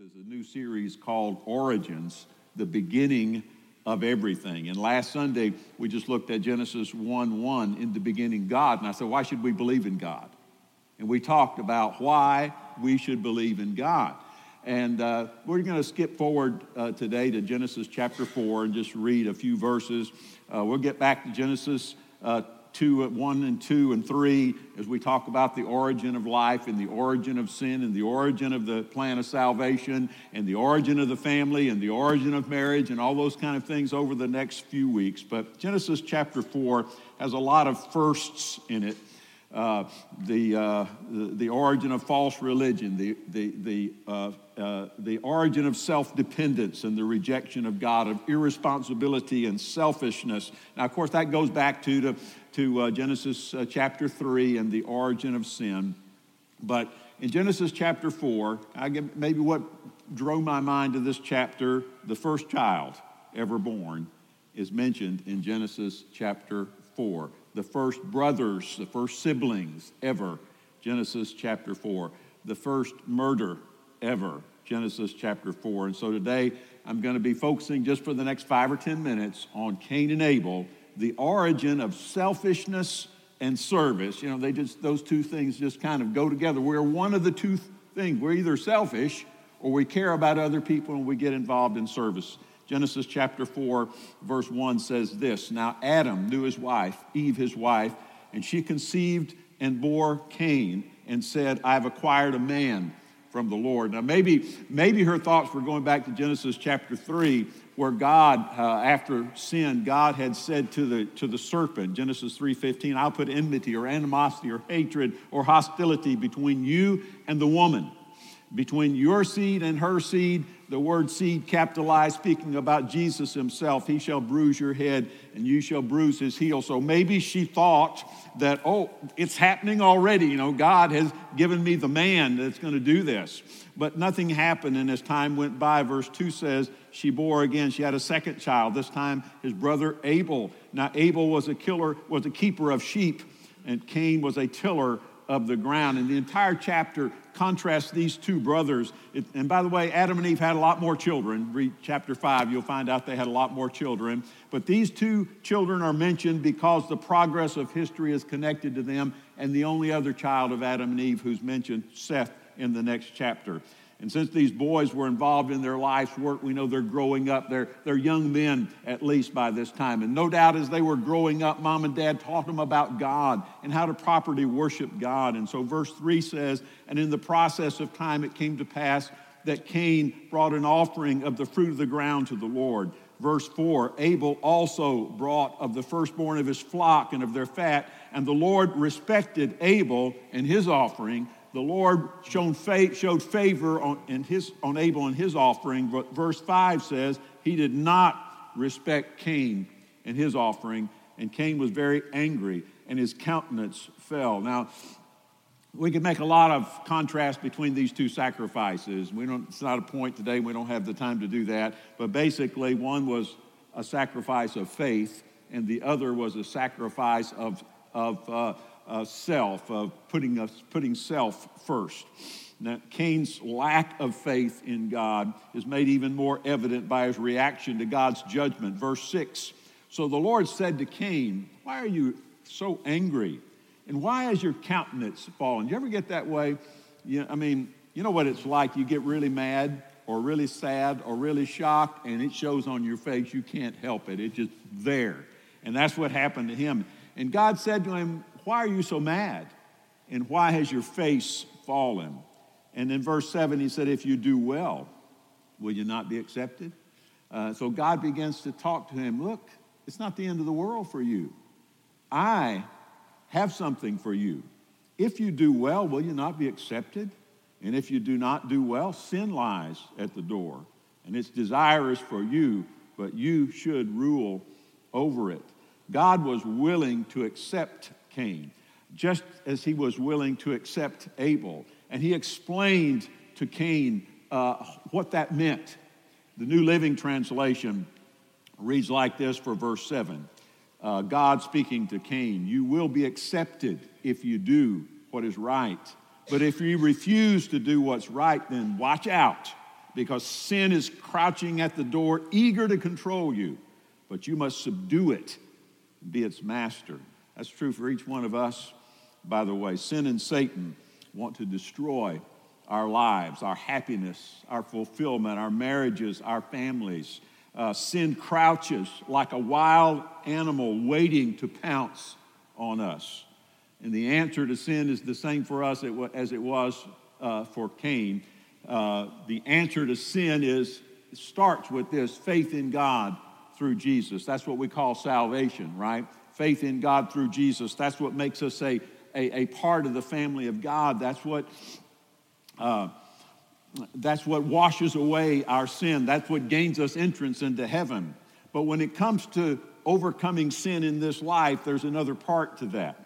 is a new series called Origins, the beginning of everything. And last Sunday, we just looked at Genesis 1 1, in the beginning, God. And I said, why should we believe in God? And we talked about why we should believe in God. And uh, we're going to skip forward uh, today to Genesis chapter 4 and just read a few verses. Uh, we'll get back to Genesis 2, 1 and 2 and 3 as we talk about the origin of life and the origin of sin and the origin of the plan of salvation and the origin of the family and the origin of marriage and all those kind of things over the next few weeks. But Genesis chapter 4 has a lot of firsts in it. Uh, the, uh, the, the, origin of false religion, the, the, the, uh, uh the origin of self dependence and the rejection of God, of irresponsibility and selfishness. Now, of course, that goes back to, to to uh, Genesis uh, chapter 3 and the origin of sin. But in Genesis chapter 4, I maybe what drove my mind to this chapter, the first child ever born is mentioned in Genesis chapter 4. The first brothers, the first siblings ever, Genesis chapter 4. The first murder ever, Genesis chapter 4. And so today I'm going to be focusing just for the next five or 10 minutes on Cain and Abel the origin of selfishness and service. You know, they just, those two things just kind of go together. We're one of the two things. We're either selfish or we care about other people and we get involved in service. Genesis chapter 4, verse 1 says this Now Adam knew his wife, Eve his wife, and she conceived and bore Cain and said, I've acquired a man from the Lord. Now, maybe, maybe her thoughts were going back to Genesis chapter 3, where God, uh, after sin, God had said to the, to the serpent, Genesis 3.15, I'll put enmity or animosity or hatred or hostility between you and the woman, between your seed and her seed, the word seed capitalized, speaking about Jesus himself. He shall bruise your head and you shall bruise his heel. So maybe she thought that, oh, it's happening already. You know, God has given me the man that's going to do this. But nothing happened, and as time went by, verse 2 says, she bore again. She had a second child, this time his brother Abel. Now, Abel was a killer, was a keeper of sheep, and Cain was a tiller of the ground. And the entire chapter contrasts these two brothers. It, and by the way, Adam and Eve had a lot more children. Read chapter 5, you'll find out they had a lot more children. But these two children are mentioned because the progress of history is connected to them. And the only other child of Adam and Eve who's mentioned, Seth, in the next chapter. And since these boys were involved in their life's work, we know they're growing up. They're, they're young men, at least by this time. And no doubt as they were growing up, mom and dad taught them about God and how to properly worship God. And so verse 3 says, And in the process of time it came to pass that Cain brought an offering of the fruit of the ground to the Lord. Verse 4 Abel also brought of the firstborn of his flock and of their fat, and the Lord respected Abel and his offering the Lord showed favor on, in his, on Abel and his offering, but verse 5 says he did not respect Cain and his offering, and Cain was very angry, and his countenance fell. Now, we could make a lot of contrast between these two sacrifices. We don't, it's not a point today, we don't have the time to do that, but basically, one was a sacrifice of faith, and the other was a sacrifice of, of uh, uh, self, of putting, us, putting self first. Now, Cain's lack of faith in God is made even more evident by his reaction to God's judgment. Verse 6 So the Lord said to Cain, Why are you so angry? And why has your countenance fallen? Do you ever get that way? You, I mean, you know what it's like? You get really mad or really sad or really shocked, and it shows on your face. You can't help it, it's just there. And that's what happened to him. And God said to him, why are you so mad? And why has your face fallen? And in verse 7, he said, If you do well, will you not be accepted? Uh, so God begins to talk to him Look, it's not the end of the world for you. I have something for you. If you do well, will you not be accepted? And if you do not do well, sin lies at the door, and its desire is for you, but you should rule over it. God was willing to accept Cain, just as he was willing to accept Abel. And he explained to Cain uh, what that meant. The New Living Translation reads like this for verse 7 uh, God speaking to Cain, You will be accepted if you do what is right. But if you refuse to do what's right, then watch out, because sin is crouching at the door, eager to control you. But you must subdue it, be its master. That's true for each one of us, by the way. Sin and Satan want to destroy our lives, our happiness, our fulfillment, our marriages, our families. Uh, sin crouches like a wild animal waiting to pounce on us. And the answer to sin is the same for us as it was uh, for Cain. Uh, the answer to sin is starts with this faith in God through Jesus. That's what we call salvation, right? Faith in God through Jesus. That's what makes us a, a, a part of the family of God. That's what uh, that's what washes away our sin. That's what gains us entrance into heaven. But when it comes to overcoming sin in this life, there's another part to that.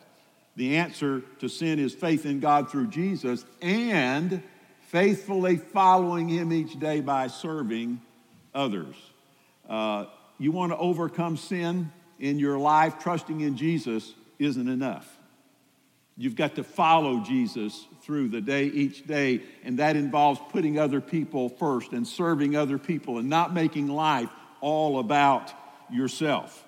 The answer to sin is faith in God through Jesus and faithfully following Him each day by serving others. Uh, you want to overcome sin in your life, trusting in Jesus isn't enough. You've got to follow Jesus through the day, each day, and that involves putting other people first and serving other people and not making life all about yourself.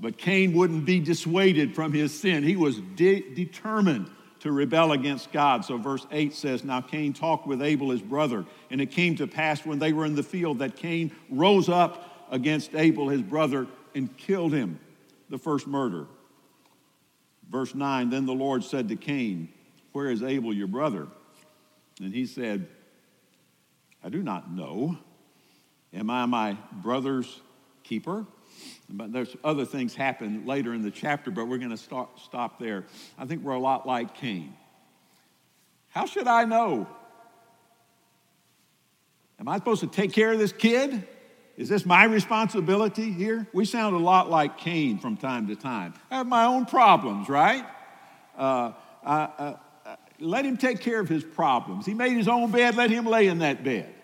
But Cain wouldn't be dissuaded from his sin. He was de- determined to rebel against God. So, verse 8 says, Now Cain talked with Abel, his brother, and it came to pass when they were in the field that Cain rose up against Abel, his brother, and killed him, the first murder. Verse 9 Then the Lord said to Cain, Where is Abel your brother? And he said, I do not know. Am I my brother's keeper? But there's other things happen later in the chapter, but we're going to start, stop there. I think we're a lot like Cain. How should I know? Am I supposed to take care of this kid? Is this my responsibility here? We sound a lot like Cain from time to time. I have my own problems, right? Uh, uh, uh, let him take care of his problems. He made his own bed, let him lay in that bed.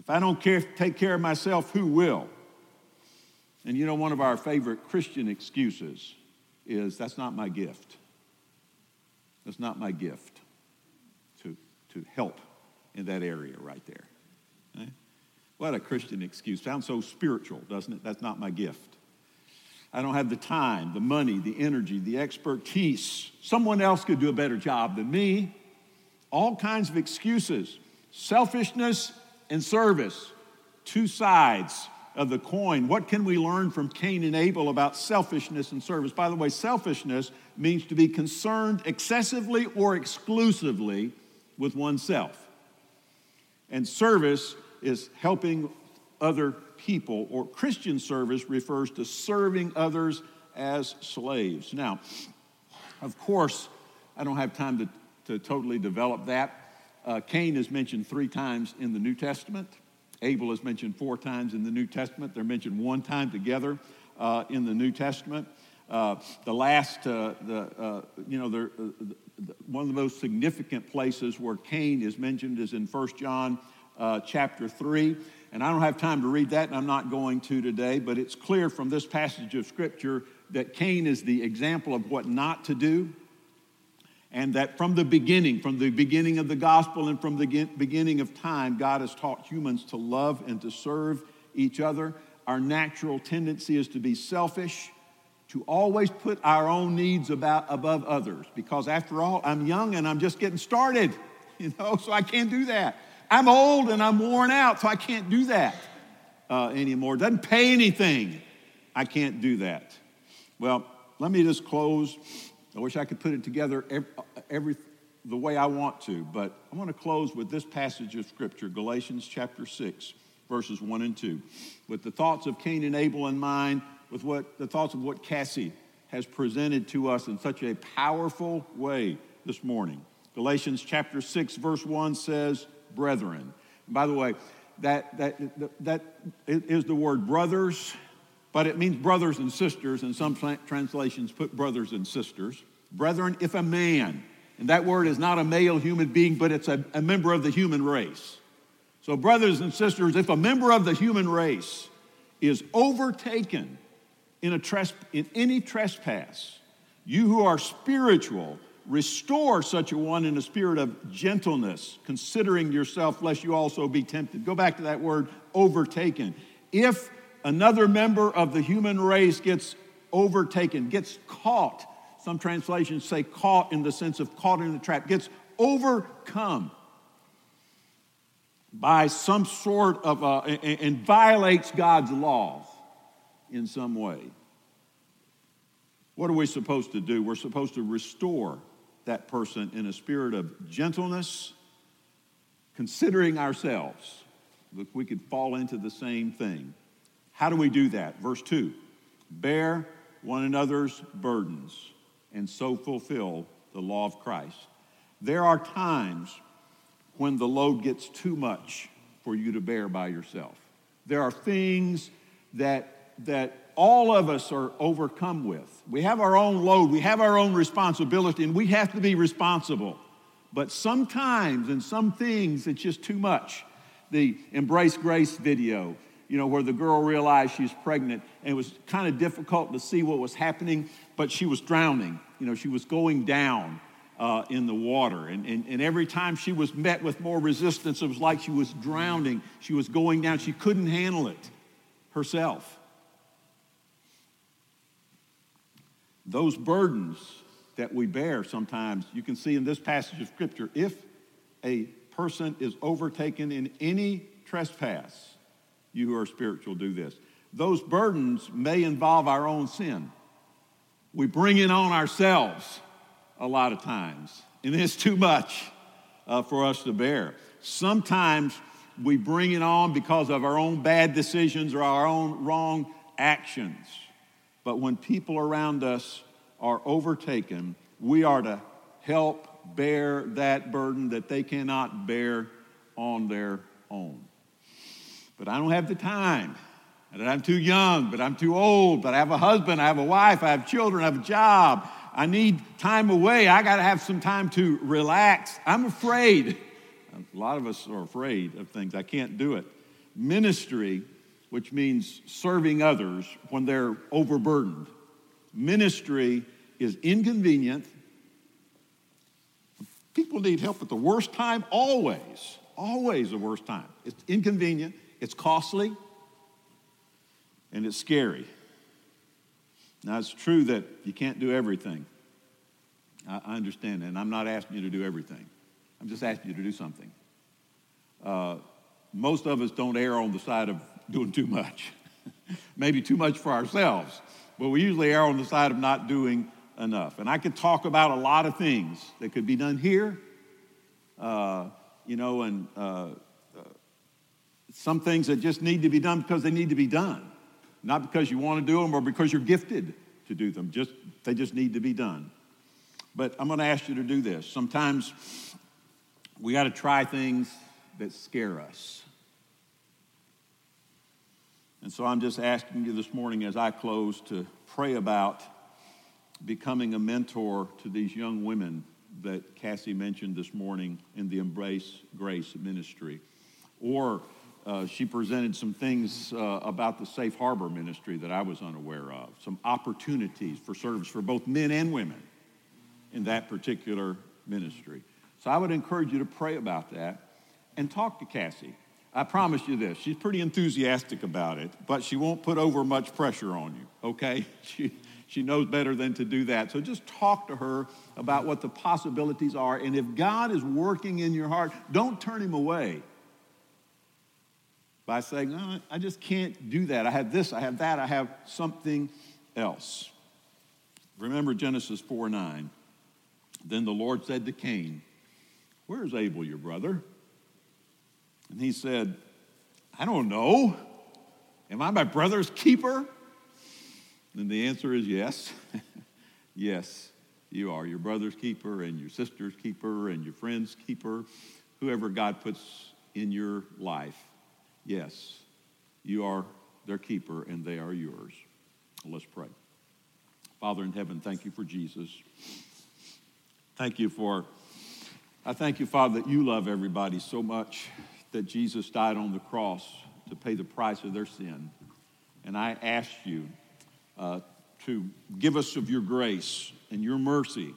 If I don't care, take care of myself, who will? And you know, one of our favorite Christian excuses is that's not my gift. That's not my gift to, to help in that area right there. What a Christian excuse. Sounds so spiritual, doesn't it? That's not my gift. I don't have the time, the money, the energy, the expertise. Someone else could do a better job than me. All kinds of excuses. Selfishness and service, two sides of the coin. What can we learn from Cain and Abel about selfishness and service? By the way, selfishness means to be concerned excessively or exclusively with oneself. And service is helping other people, or Christian service refers to serving others as slaves. Now, of course, I don't have time to, to totally develop that. Uh, Cain is mentioned three times in the New Testament. Abel is mentioned four times in the New Testament. They're mentioned one time together uh, in the New Testament. Uh, the last, uh, the, uh, you know, the, the, one of the most significant places where Cain is mentioned is in 1 John uh, chapter 3. And I don't have time to read that, and I'm not going to today, but it's clear from this passage of Scripture that Cain is the example of what not to do. And that from the beginning, from the beginning of the gospel and from the beginning of time, God has taught humans to love and to serve each other. Our natural tendency is to be selfish, to always put our own needs about, above others, because after all, I'm young and I'm just getting started, you know, so I can't do that. I'm old and I'm worn out, so I can't do that uh, anymore. Doesn't pay anything. I can't do that. Well, let me just close. I wish I could put it together every, every the way I want to, but I want to close with this passage of Scripture, Galatians chapter 6, verses 1 and 2, with the thoughts of Cain and Abel in mind, with what the thoughts of what Cassie has presented to us in such a powerful way this morning. Galatians chapter 6, verse 1 says, brethren. By the way, that, that, that is the word brothers, but it means brothers and sisters, and some translations put brothers and sisters. Brethren, if a man, and that word is not a male human being, but it's a, a member of the human race. So, brothers and sisters, if a member of the human race is overtaken in, a tres- in any trespass, you who are spiritual restore such a one in a spirit of gentleness, considering yourself, lest you also be tempted. Go back to that word, overtaken. If another member of the human race gets overtaken, gets caught, some translations say caught in the sense of caught in the trap, gets overcome by some sort of, uh, and, and violates God's laws in some way. What are we supposed to do? We're supposed to restore that person in a spirit of gentleness, considering ourselves. Look, we could fall into the same thing. How do we do that? Verse 2 Bear one another's burdens and so fulfill the law of Christ. There are times when the load gets too much for you to bear by yourself. There are things that, that all of us are overcome with. We have our own load, we have our own responsibility, and we have to be responsible. But sometimes, in some things, it's just too much. The Embrace Grace video, you know, where the girl realized she's pregnant, and it was kind of difficult to see what was happening, but she was drowning. You know, she was going down uh, in the water. And, and, and every time she was met with more resistance, it was like she was drowning. She was going down. She couldn't handle it herself. Those burdens that we bear sometimes, you can see in this passage of Scripture, if a person is overtaken in any trespass, you who are spiritual do this. Those burdens may involve our own sin. We bring it on ourselves a lot of times, and it's too much uh, for us to bear. Sometimes we bring it on because of our own bad decisions or our own wrong actions. But when people around us are overtaken, we are to help bear that burden that they cannot bear on their own. But I don't have the time. And I'm too young, but I'm too old, but I have a husband, I have a wife, I have children, I have a job. I need time away. I got to have some time to relax. I'm afraid. A lot of us are afraid of things. I can't do it. Ministry which means serving others when they're overburdened. Ministry is inconvenient. People need help at the worst time, always, always the worst time. It's inconvenient, it's costly, and it's scary. Now, it's true that you can't do everything. I, understand and I'm not asking you to do everything. I'm just asking you to do something. Uh, most of us don't err on the side of doing too much. Maybe too much for ourselves, but we usually err on the side of not doing enough. And I could talk about a lot of things that could be done here, uh, you know, and uh, uh, some things that just need to be done because they need to be done, not because you want to do them or because you're gifted to do them. Just they just need to be done. But I'm going to ask you to do this. Sometimes we got to try things that scare us. And so I'm just asking you this morning as I close to pray about becoming a mentor to these young women that Cassie mentioned this morning in the Embrace Grace ministry. Or uh, she presented some things uh, about the Safe Harbor ministry that I was unaware of, some opportunities for service for both men and women in that particular ministry. So I would encourage you to pray about that and talk to Cassie. I promise you this, she's pretty enthusiastic about it, but she won't put over much pressure on you, okay? She, she knows better than to do that. So just talk to her about what the possibilities are. And if God is working in your heart, don't turn him away by saying, oh, I just can't do that. I have this, I have that, I have something else. Remember Genesis 4 9. Then the Lord said to Cain, Where's Abel, your brother? And he said, I don't know. Am I my brother's keeper? And the answer is yes. yes, you are your brother's keeper and your sister's keeper and your friend's keeper, whoever God puts in your life. Yes, you are their keeper and they are yours. Let's pray. Father in heaven, thank you for Jesus. Thank you for, I thank you, Father, that you love everybody so much that Jesus died on the cross to pay the price of their sin. And I ask you uh, to give us of your grace and your mercy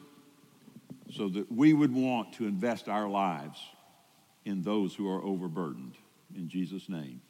so that we would want to invest our lives in those who are overburdened. In Jesus' name.